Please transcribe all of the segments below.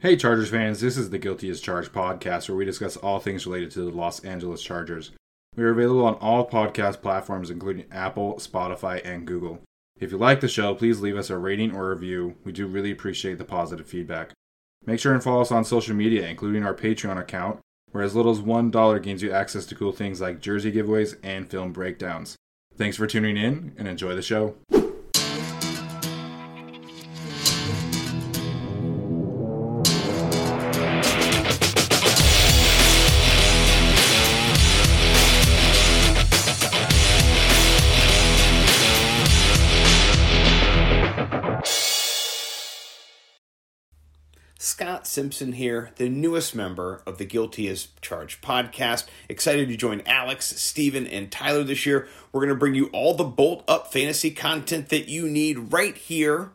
Hey, Chargers fans, this is the Guilty as Charged podcast where we discuss all things related to the Los Angeles Chargers. We are available on all podcast platforms, including Apple, Spotify, and Google. If you like the show, please leave us a rating or review. We do really appreciate the positive feedback. Make sure and follow us on social media, including our Patreon account, where as little as $1 gains you access to cool things like jersey giveaways and film breakdowns. Thanks for tuning in and enjoy the show. Scott Simpson here, the newest member of the Guilty as Charged podcast. Excited to join Alex, Steven, and Tyler this year. We're going to bring you all the bolt up fantasy content that you need right here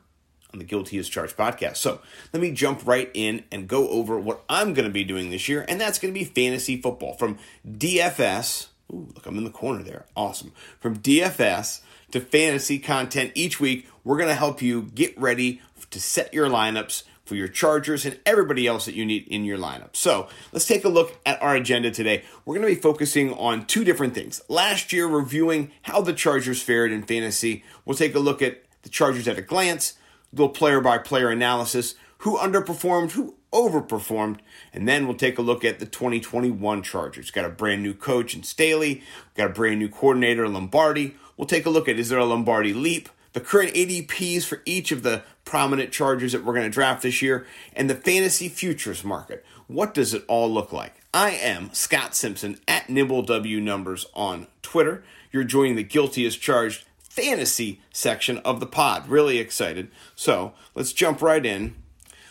on the Guilty as Charged podcast. So let me jump right in and go over what I'm going to be doing this year, and that's going to be fantasy football from DFS. Ooh, look, I'm in the corner there. Awesome. From DFS to fantasy content each week, we're going to help you get ready to set your lineups for your Chargers and everybody else that you need in your lineup. So let's take a look at our agenda today. We're going to be focusing on two different things. Last year, reviewing how the Chargers fared in fantasy. We'll take a look at the Chargers at a glance, little player by player analysis, who underperformed, who overperformed, and then we'll take a look at the 2021 Chargers. Got a brand new coach in Staley, got a brand new coordinator, Lombardi. We'll take a look at is there a Lombardi leap? The current ADPs for each of the prominent chargers that we're going to draft this year, and the fantasy futures market. What does it all look like? I am Scott Simpson at NimbleW Numbers on Twitter. You're joining the Guilty as Charged fantasy section of the pod. Really excited. So let's jump right in.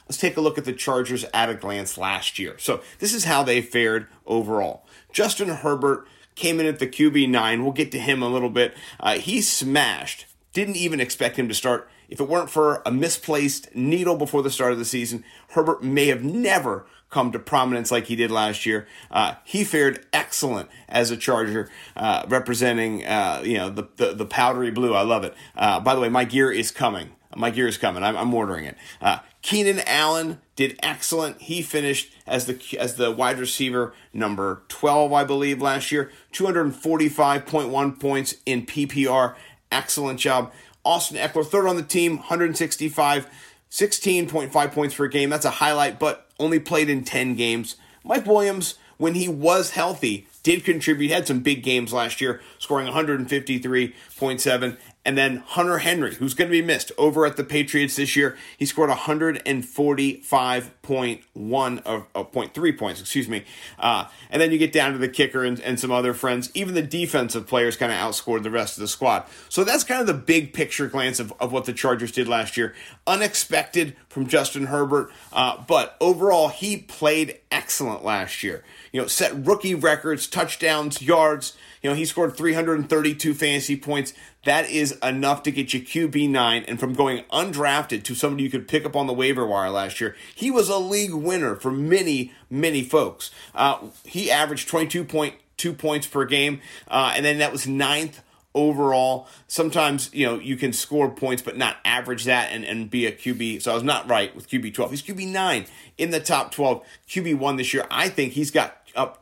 Let's take a look at the Chargers at a glance last year. So this is how they fared overall. Justin Herbert came in at the QB nine. We'll get to him a little bit. Uh, he smashed didn't even expect him to start. If it weren't for a misplaced needle before the start of the season, Herbert may have never come to prominence like he did last year. Uh, he fared excellent as a Charger, uh, representing uh, you know the, the, the powdery blue. I love it. Uh, by the way, my gear is coming. My gear is coming. I'm, I'm ordering it. Uh, Keenan Allen did excellent. He finished as the as the wide receiver number 12, I believe, last year. 245.1 points in PPR excellent job. Austin Ekeler, third on the team, 165, 16.5 points per game. That's a highlight, but only played in 10 games. Mike Williams, when he was healthy, did contribute, had some big games last year, scoring 153.7. And then Hunter Henry, who's going to be missed over at the Patriots this year. He scored 145.1 of, of 0.3 points, excuse me. Uh, and then you get down to the kicker and, and some other friends. Even the defensive players kind of outscored the rest of the squad. So that's kind of the big picture glance of, of what the Chargers did last year. Unexpected from Justin Herbert, uh, but overall, he played excellent last year. You know, set rookie records, touchdowns, yards. You know, he scored 332 fantasy points. That is enough to get you QB9. And from going undrafted to somebody you could pick up on the waiver wire last year, he was a league winner for many, many folks. Uh, he averaged 22.2 points per game, uh, and then that was ninth overall. Sometimes, you know, you can score points but not average that and, and be a QB. So I was not right with QB 12. He's QB 9 in the top 12. QB 1 this year. I think he's got up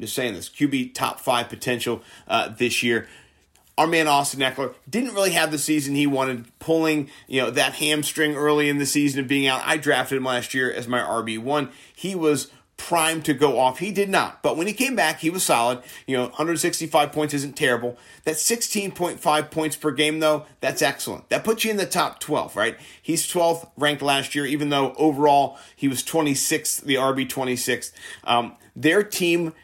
just saying this QB top five potential uh, this year. Our man Austin Ekeler didn't really have the season he wanted, pulling you know that hamstring early in the season of being out. I drafted him last year as my RB one. He was primed to go off. He did not, but when he came back, he was solid. You know, 165 points isn't terrible. That 16.5 points per game, though, that's excellent. That puts you in the top 12, right? He's 12th ranked last year, even though overall he was 26th, the RB 26th. Um, their team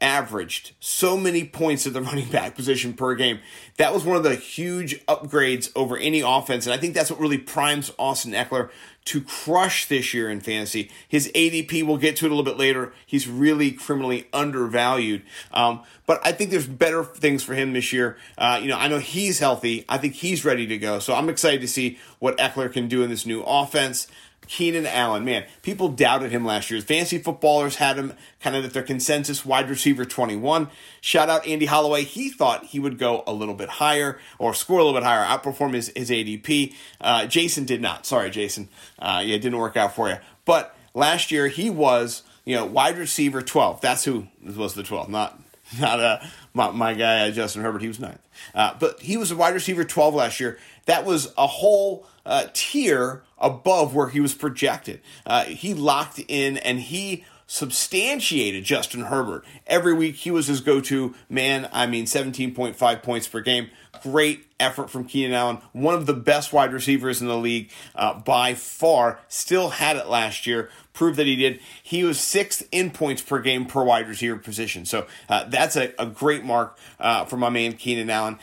averaged so many points at the running back position per game. That was one of the huge upgrades over any offense. And I think that's what really primes Austin Ekeler to crush this year in fantasy. His ADP, we'll get to it a little bit later. He's really criminally undervalued. Um, but I think there's better things for him this year. Uh, you know, I know he's healthy. I think he's ready to go. So I'm excited to see what Ekeler can do in this new offense. Keenan Allen, man, people doubted him last year. Fantasy footballers had him kind of at their consensus wide receiver 21. Shout out Andy Holloway. He thought he would go a little bit higher or score a little bit higher, outperform his, his ADP. Uh, Jason did not. Sorry, Jason. Uh, yeah, it didn't work out for you. But last year he was, you know, wide receiver 12. That's who was the 12, not not uh, my, my guy uh, Justin Herbert. He was ninth, uh, but he was a wide receiver 12 last year. That was a whole uh, tier above where he was projected. Uh, he locked in and he substantiated Justin Herbert. Every week he was his go to man. I mean, 17.5 points per game. Great effort from Keenan Allen, one of the best wide receivers in the league uh, by far. Still had it last year. Proved that he did. He was sixth in points per game per wide receiver position. So uh, that's a, a, great mark uh, for my man Keenan Allen.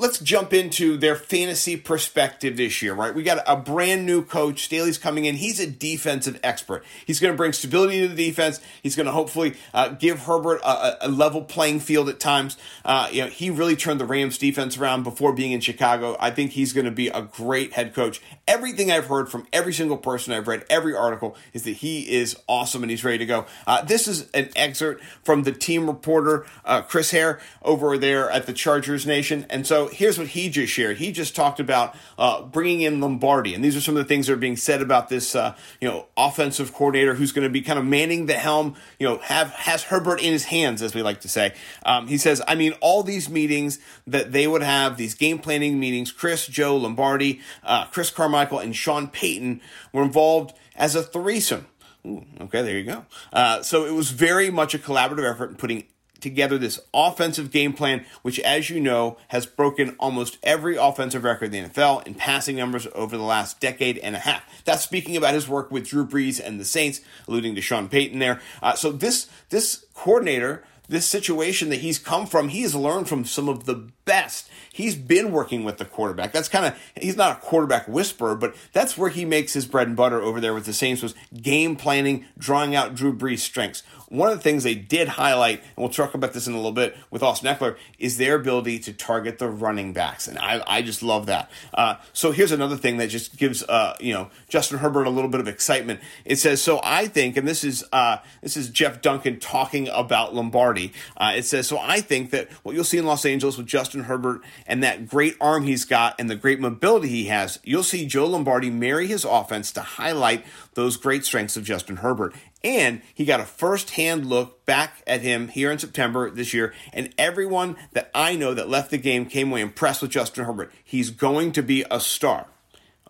Let's jump into their fantasy perspective this year, right? We got a brand new coach. Staley's coming in. He's a defensive expert. He's going to bring stability to the defense. He's going to hopefully uh, give Herbert a, a, level playing field at times. Uh, you know, he really turned the Rams defense around before being in Chicago. I think he's going to be a great head coach. Everything I've heard from every single person I've read, every article, is that he is awesome and he's ready to go. Uh, this is an excerpt from the team reporter, uh, Chris Hayre, over there at the Chargers Nation. And so here's what he just shared. He just talked about uh, bringing in Lombardi, and these are some of the things that are being said about this, uh, you know, offensive coordinator who's going to be kind of manning the helm. You know, have has Herbert in his hands, as we like to say. Um, he says, I mean, all these meetings that they would have, these game planning meetings, Chris, Joe, Lombardi, uh, Chris Carmichael, and Sean Payton were involved as a threesome. Ooh, okay, there you go. Uh, so it was very much a collaborative effort in putting together this offensive game plan, which, as you know, has broken almost every offensive record in the NFL in passing numbers over the last decade and a half. That's speaking about his work with Drew Brees and the Saints, alluding to Sean Payton there. Uh, so this this coordinator this situation that he's come from, he has learned from some of the best. He's been working with the quarterback. That's kind of he's not a quarterback whisperer, but that's where he makes his bread and butter over there with the Saints was game planning, drawing out Drew Brees' strengths. One of the things they did highlight, and we'll talk about this in a little bit with Austin Ekeler, is their ability to target the running backs, and I, I just love that. Uh, so here's another thing that just gives uh, you know Justin Herbert a little bit of excitement. It says so. I think, and this is uh, this is Jeff Duncan talking about Lombardi. Uh, it says so. I think that what you'll see in Los Angeles with Justin Herbert and that great arm he's got and the great mobility he has, you'll see Joe Lombardi marry his offense to highlight those great strengths of Justin Herbert. And he got a first hand look back at him here in September this year. And everyone that I know that left the game came away impressed with Justin Herbert. He's going to be a star.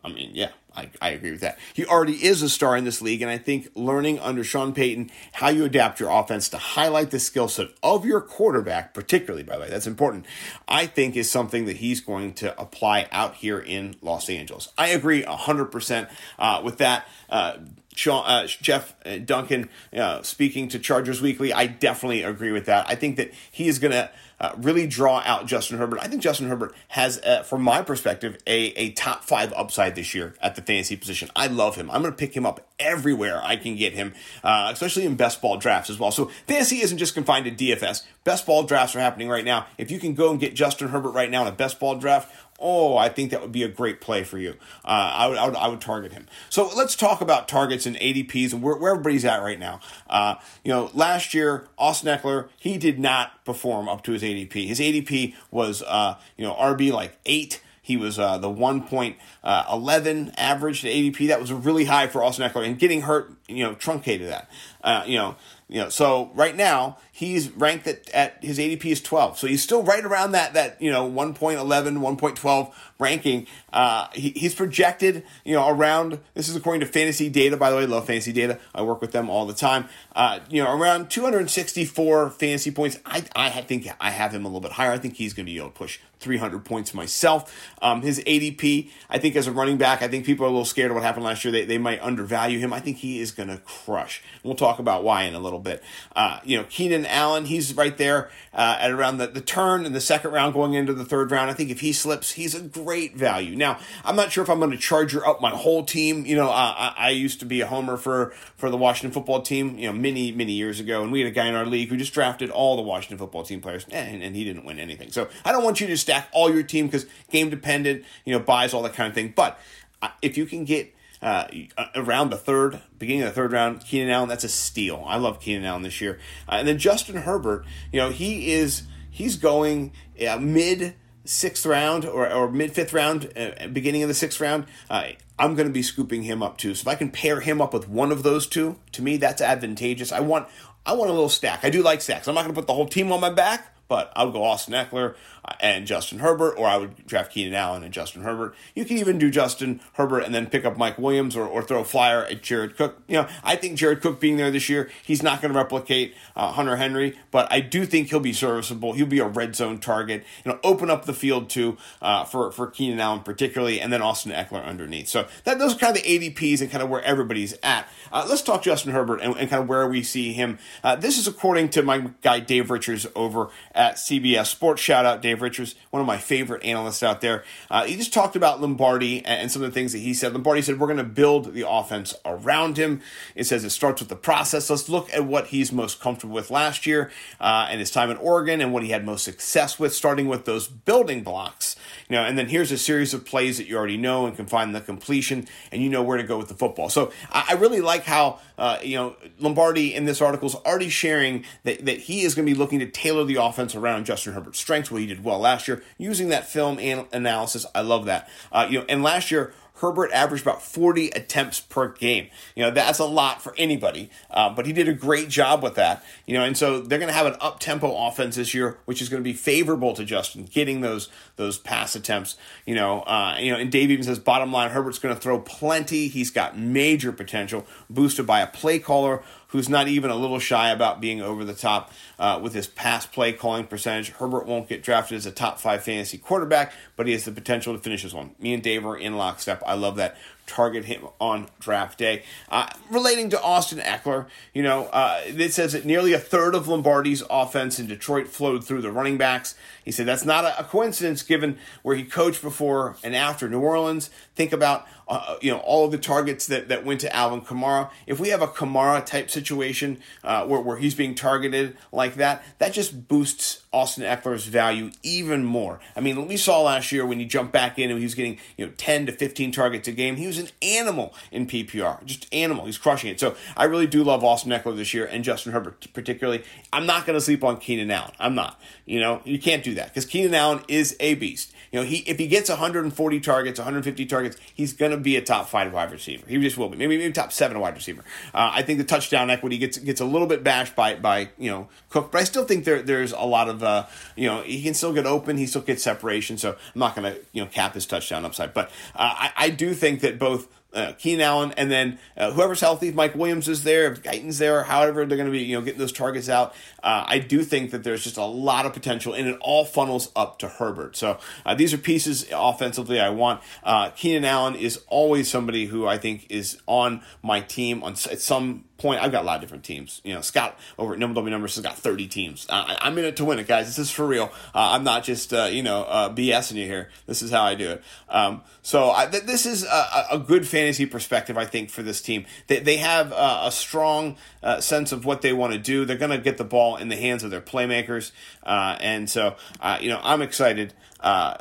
I mean, yeah, I, I agree with that. He already is a star in this league, and I think learning under Sean Payton how you adapt your offense to highlight the skill set of your quarterback, particularly, by the way, that's important, I think is something that he's going to apply out here in Los Angeles. I agree 100% uh, with that. Uh, Sean, uh, Jeff uh, Duncan uh, speaking to Chargers Weekly, I definitely agree with that. I think that he is going to uh, really draw out Justin Herbert. I think Justin Herbert has, uh, from my perspective, a, a top five upside this year at the fantasy position. I love him. I'm going to pick him up everywhere I can get him, uh, especially in best ball drafts as well. So fantasy isn't just confined to DFS. Best ball drafts are happening right now. If you can go and get Justin Herbert right now in a best ball draft, oh, I think that would be a great play for you. Uh, I, would, I, would, I would target him. So let's talk about targets and ADPs and where, where everybody's at right now. Uh, you know, last year, Austin Ekeler, he did not perform up to his ADP. His ADP was, uh, you know, RB like eight. He was uh, the 1.11 uh, average to ADP. That was really high for Austin Ekeler, and getting hurt, you know, truncated that. Uh, you know, you know, so right now he's ranked at, at his ADP is 12. So he's still right around that that you know 1.11, 1.12 ranking. Uh, he, he's projected you know around. This is according to Fantasy Data, by the way. Love Fantasy Data. I work with them all the time. Uh, you know, around 264 fantasy points. I I think I have him a little bit higher. I think he's going to be able to push 300 points myself. Um, his ADP, I think as a running back, I think people are a little scared of what happened last year. They they might undervalue him. I think he is going to crush. We'll talk about why in a little bit. Uh, you know, Keenan Allen, he's right there uh, at around the, the turn in the second round going into the third round. I think if he slips, he's a great value. Now, I'm not sure if I'm going to charger up my whole team. You know, I, I used to be a homer for, for the Washington football team, you know, many, many years ago. And we had a guy in our league who just drafted all the Washington football team players and, and he didn't win anything. So I don't want you to stack all your team because game dependent, you know, byes, all that kind of thing. But uh, if you can get uh, around the third, beginning of the third round, Keenan Allen, that's a steal. I love Keenan Allen this year. Uh, and then Justin Herbert, you know, he is he's going uh, mid sixth round or, or mid fifth round, uh, beginning of the sixth round. Uh, I'm going to be scooping him up too. So if I can pair him up with one of those two, to me that's advantageous. I want I want a little stack. I do like stacks. I'm not going to put the whole team on my back, but I would go Austin Ekeler and Justin Herbert, or I would draft Keenan Allen and Justin Herbert. You can even do Justin Herbert and then pick up Mike Williams or, or throw a flyer at Jared Cook. You know, I think Jared Cook being there this year, he's not going to replicate uh, Hunter Henry, but I do think he'll be serviceable. He'll be a red zone target. You know, open up the field too uh, for for Keenan Allen particularly, and then Austin Ekeler underneath. So that those are kind of the ADPs and kind of where everybody's at. Uh, let's talk Justin Herbert and, and, kind of where we see him. Uh, this is according to my guy Dave Richards over at CBS Sports. Shout out Dave Richards, one of my favorite analysts out there. Uh, he just talked about Lombardi and some of the things that he said. Lombardi said, We're going to build the offense around him. It says it starts with the process. Let's look at what he's most comfortable with last year uh, and his time in Oregon and what he had most success with, starting with those building blocks. You know, and then here's a series of plays that you already know and can find the completion, and you know where to go with the football. So I, I really like how uh, you know Lombardi in this article is already sharing that, that he is going to be looking to tailor the offense around Justin Herbert's strengths, what he did well last year, using that film an- analysis. I love that. Uh, you know, and last year Herbert averaged about 40 attempts per game. You know, that's a lot for anybody, uh, but he did a great job with that. You know, and so they're going to have an up tempo offense this year, which is going to be favorable to Justin getting those those pass attempts. You know, uh, you know, and Dave even says bottom line, Herbert's going to throw plenty. He's got major potential, boosted by a play caller who's not even a little shy about being over the top uh, with his pass play calling percentage. Herbert won't get drafted as a top five fantasy quarterback, but he has the potential to finish as one. Me and Dave are in lockstep. I love that target him on draft day. Uh, relating to Austin Ekeler, you know, uh, it says that nearly a third of Lombardi's offense in Detroit flowed through the running backs. He said that's not a, coincidence given where he coached before and after New Orleans. Think about uh, you know all of the targets that, that went to Alvin Kamara. If we have a Kamara type situation uh, where, where he's being targeted like that, that just boosts Austin Ekeler's value even more. I mean, we saw last year when he jumped back in and he was getting you know 10 to 15 targets a game. He was who's an animal in PPR, just animal. He's crushing it. So I really do love Austin Ekeler this year and Justin Herbert particularly. I'm not going to sleep on Keenan Allen. I'm not. You know, you can't do that because Keenan Allen is a beast. You know, he if he gets 140 targets, 150 targets, he's going to be a top five wide receiver. He just will be. Maybe maybe top seven wide receiver. Uh, I think the touchdown equity gets gets a little bit bashed by by you know Cook, but I still think there there's a lot of uh, you know he can still get open, he still gets separation. So I'm not going to you know cap his touchdown upside, but uh, I I do think that both both uh, Keenan Allen, and then uh, whoever's healthy, if Mike Williams is there, if Guyton's there, however they're going to be, you know, getting those targets out. Uh, I do think that there's just a lot of potential, and it all funnels up to Herbert. So uh, these are pieces offensively I want. Uh, Keenan Allen is always somebody who I think is on my team on at some point. I've got a lot of different teams. You know, Scott over at NimbleW Numbers has got 30 teams. Uh, I'm in it to win it, guys. This is for real. Uh, I'm not just, uh, you know, BSing you here. This is how I do it. Um, so I, th- this is a, a, good fantasy perspective, I think, for this team. They, they have uh, a strong uh, sense of what they want to do. They're going to get the ball in the hands of their playmakers. and so, you know, I'm excited. I'm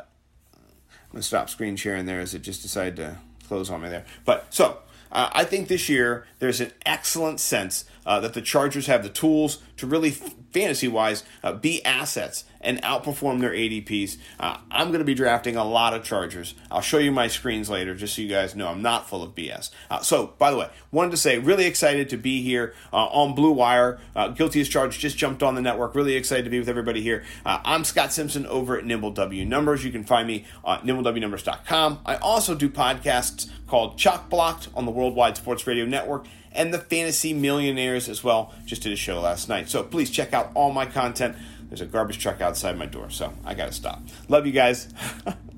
going to stop screen sharing there as it just decided to close on me there. But so uh, I think this year there's an excellent sense uh, that the Chargers have the tools to really, fantasy wise, uh, be assets and outperform their ADPs. Uh, I'm going to be drafting a lot of Chargers. I'll show you my screens later just so you guys know I'm not full of BS. Uh, so, by the way, wanted to say, really excited to be here uh, on Blue Wire. Guilty as Charged just jumped on the network. Really excited to be with everybody here. I'm Scott Simpson over at NimbleW Numbers. You can find me at nimblewnumbers.com. I also do podcasts called Chalk Blocked on the Worldwide Sports Radio Network and the Fantasy Millionaires as well. Just did a show last night. So please check out all my content. There's a garbage truck outside my door, so I got to stop. Love you guys.